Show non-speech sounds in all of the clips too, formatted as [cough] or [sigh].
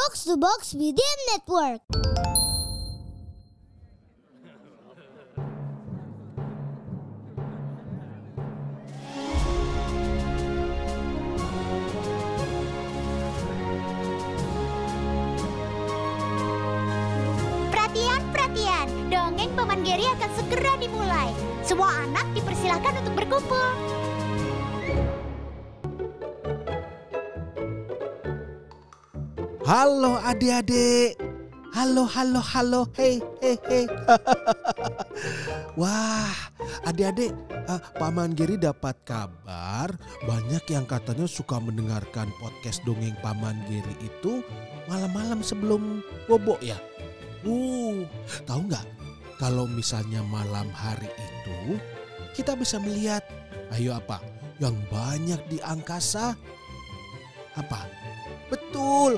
Box to Box Media Network. Perhatian, perhatian. Dongeng Paman Geri akan segera dimulai. Semua anak dipersilakan untuk berkumpul. Halo adik-adik. Halo, halo, halo. Hei, hei, hei. [laughs] Wah, adik-adik, eh, Paman Geri dapat kabar banyak yang katanya suka mendengarkan podcast dongeng Paman Geri itu malam-malam sebelum bobo ya. Uh, tahu nggak? Kalau misalnya malam hari itu kita bisa melihat, ayo apa? Yang banyak di angkasa apa? Betul,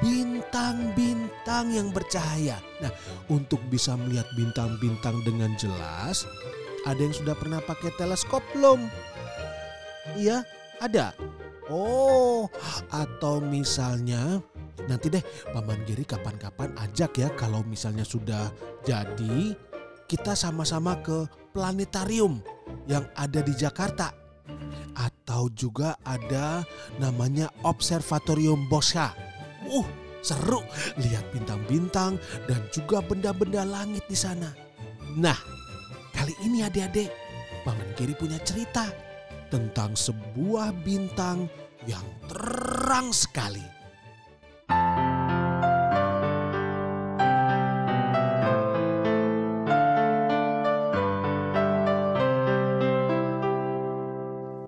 bintang-bintang yang bercahaya. Nah, untuk bisa melihat bintang-bintang dengan jelas, ada yang sudah pernah pakai teleskop belum? Iya, ada. Oh, atau misalnya nanti deh Paman Giri kapan-kapan ajak ya kalau misalnya sudah jadi kita sama-sama ke planetarium yang ada di Jakarta. Atau juga ada namanya Observatorium Boscha. Uh, seru lihat bintang-bintang dan juga benda-benda langit di sana. Nah, kali ini adik-adik, Paman Giri punya cerita tentang sebuah bintang yang terang sekali.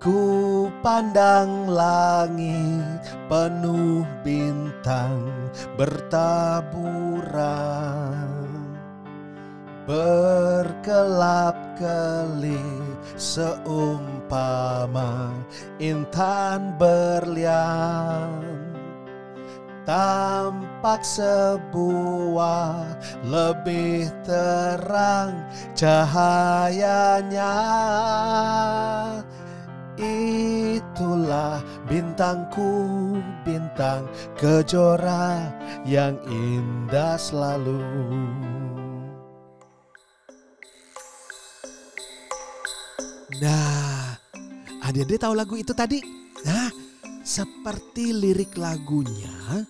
Ku pandang langit penuh bintang bertaburan. Berkelap-kelip seumpama intan berlian. Tampak sebuah lebih terang cahayanya Itulah bintangku, bintang kejora yang indah selalu. Nah, adik-adik tahu lagu itu tadi? Nah, seperti lirik lagunya,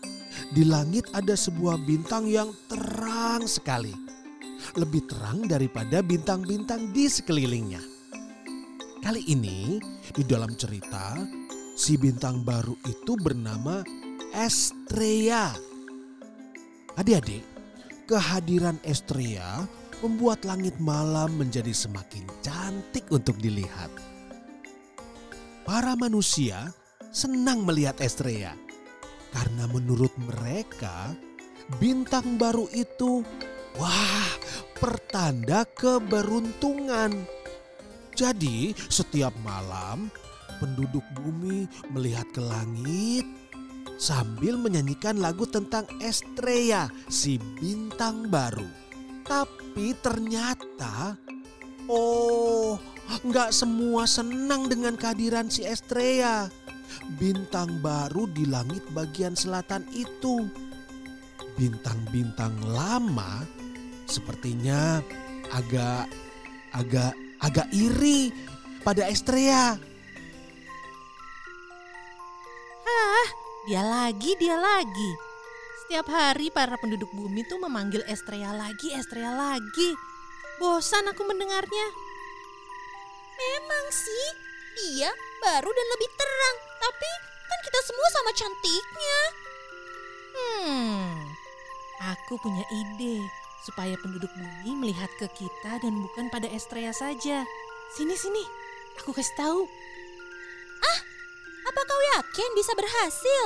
di langit ada sebuah bintang yang terang sekali. Lebih terang daripada bintang-bintang di sekelilingnya. Kali ini di dalam cerita si bintang baru itu bernama Estrea. Adik-adik, kehadiran Estrea membuat langit malam menjadi semakin cantik untuk dilihat. Para manusia senang melihat Estrea karena menurut mereka bintang baru itu wah pertanda keberuntungan. Jadi setiap malam penduduk bumi melihat ke langit sambil menyanyikan lagu tentang Estrea si bintang baru. Tapi ternyata oh nggak semua senang dengan kehadiran si Estrea. Bintang baru di langit bagian selatan itu. Bintang-bintang lama sepertinya agak agak agak iri pada Estrea. Hah, dia lagi, dia lagi. Setiap hari para penduduk bumi tuh memanggil Estrea lagi, Estrea lagi. Bosan aku mendengarnya. Memang sih, dia baru dan lebih terang. Tapi kan kita semua sama cantiknya. Hmm, aku punya ide supaya penduduk bumi melihat ke kita dan bukan pada Estrea saja. Sini, sini, aku kasih tahu. Apa kau yakin bisa berhasil?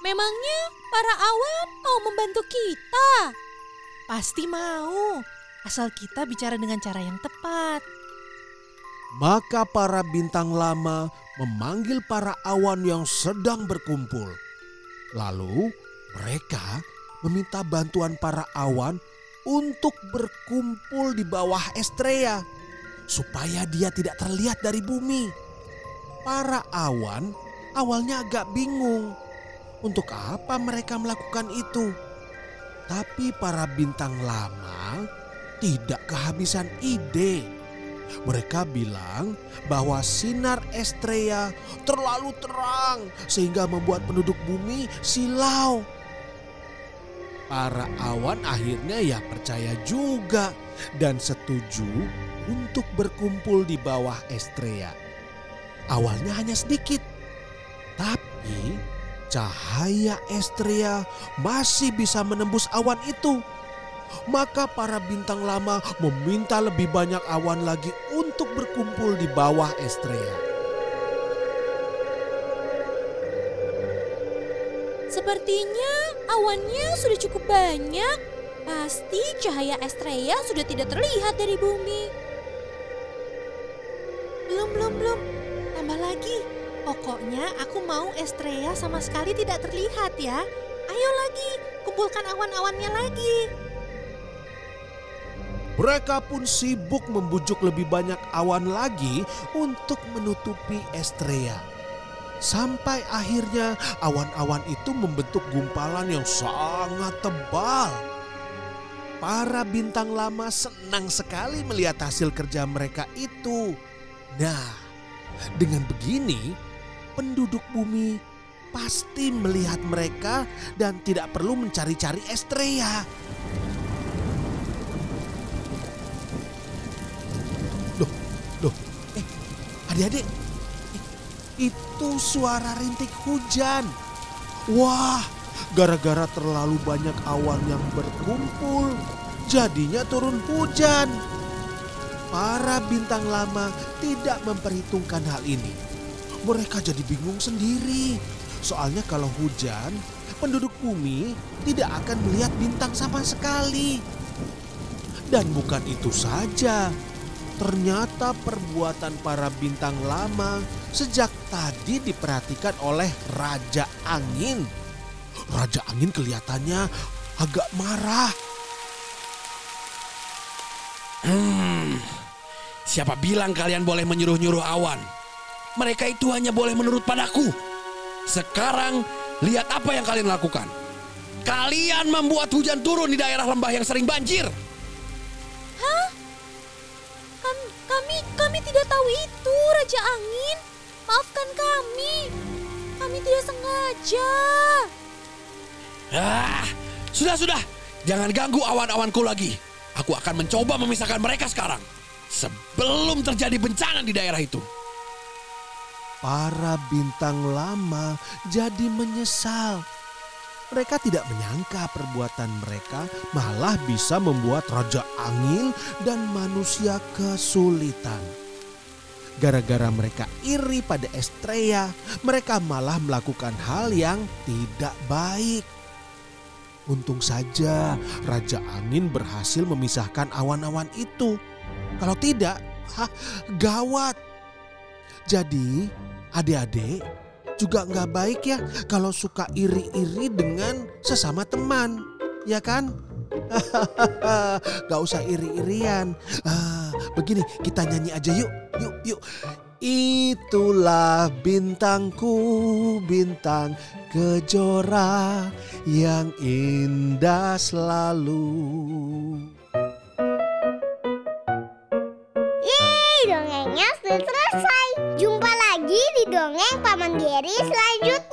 Memangnya para awan mau membantu kita? Pasti mau, asal kita bicara dengan cara yang tepat. Maka para bintang lama memanggil para awan yang sedang berkumpul. Lalu mereka meminta bantuan para awan untuk berkumpul di bawah Estrea supaya dia tidak terlihat dari bumi. Para awan awalnya agak bingung. untuk apa mereka melakukan itu. Tapi para bintang lama tidak kehabisan ide. Mereka bilang bahwa sinar Estrella terlalu terang sehingga membuat penduduk bumi silau. Para awan akhirnya ya percaya juga dan setuju untuk berkumpul di bawah Estrella. Awalnya hanya sedikit, tapi cahaya Estrella masih bisa menembus awan itu. Maka para bintang lama meminta lebih banyak awan lagi untuk berkumpul di bawah Estrella. Sepertinya awannya sudah cukup banyak. Pasti cahaya Estrella sudah tidak terlihat dari bumi. Belum, belum, belum. Tambah lagi. Pokoknya aku mau Estrella sama sekali tidak terlihat ya. Ayo lagi, kumpulkan awan-awannya lagi. Mereka pun sibuk membujuk lebih banyak awan lagi untuk menutupi Estrella. Sampai akhirnya awan-awan itu membentuk gumpalan yang sangat tebal. Para bintang lama senang sekali melihat hasil kerja mereka itu. Nah, dengan begini penduduk bumi pasti melihat mereka dan tidak perlu mencari-cari Estrella. Loh, loh, eh adik-adik, itu suara rintik hujan. Wah, gara-gara terlalu banyak awan yang berkumpul, jadinya turun hujan. Para bintang lama tidak memperhitungkan hal ini. Mereka jadi bingung sendiri. Soalnya kalau hujan, penduduk bumi tidak akan melihat bintang sama sekali. Dan bukan itu saja, ternyata perbuatan para bintang lama sejak tadi diperhatikan oleh Raja Angin. Raja Angin kelihatannya agak marah. Hmm, siapa bilang kalian boleh menyuruh-nyuruh awan? Mereka itu hanya boleh menurut padaku. Sekarang lihat apa yang kalian lakukan. Kalian membuat hujan turun di daerah lembah yang sering banjir. Tahu itu, Raja Angin. Maafkan kami. Kami tidak sengaja. Ah, sudah sudah, jangan ganggu awan-awanku lagi. Aku akan mencoba memisahkan mereka sekarang. Sebelum terjadi bencana di daerah itu. Para bintang lama jadi menyesal. Mereka tidak menyangka perbuatan mereka malah bisa membuat Raja Angin dan manusia kesulitan. Gara-gara mereka iri pada Estrella, mereka malah melakukan hal yang tidak baik. Untung saja Raja Angin berhasil memisahkan awan-awan itu. Kalau tidak, hah, gawat. Jadi adik-adik juga nggak baik ya kalau suka iri-iri dengan sesama teman, ya kan? [laughs] gak usah iri-irian. Ah, begini kita nyanyi aja yuk, yuk, yuk. Itulah bintangku, bintang kejora yang indah selalu. Yeay, dongengnya sudah selesai. Jumpa lagi di dongeng Paman Geri selanjutnya.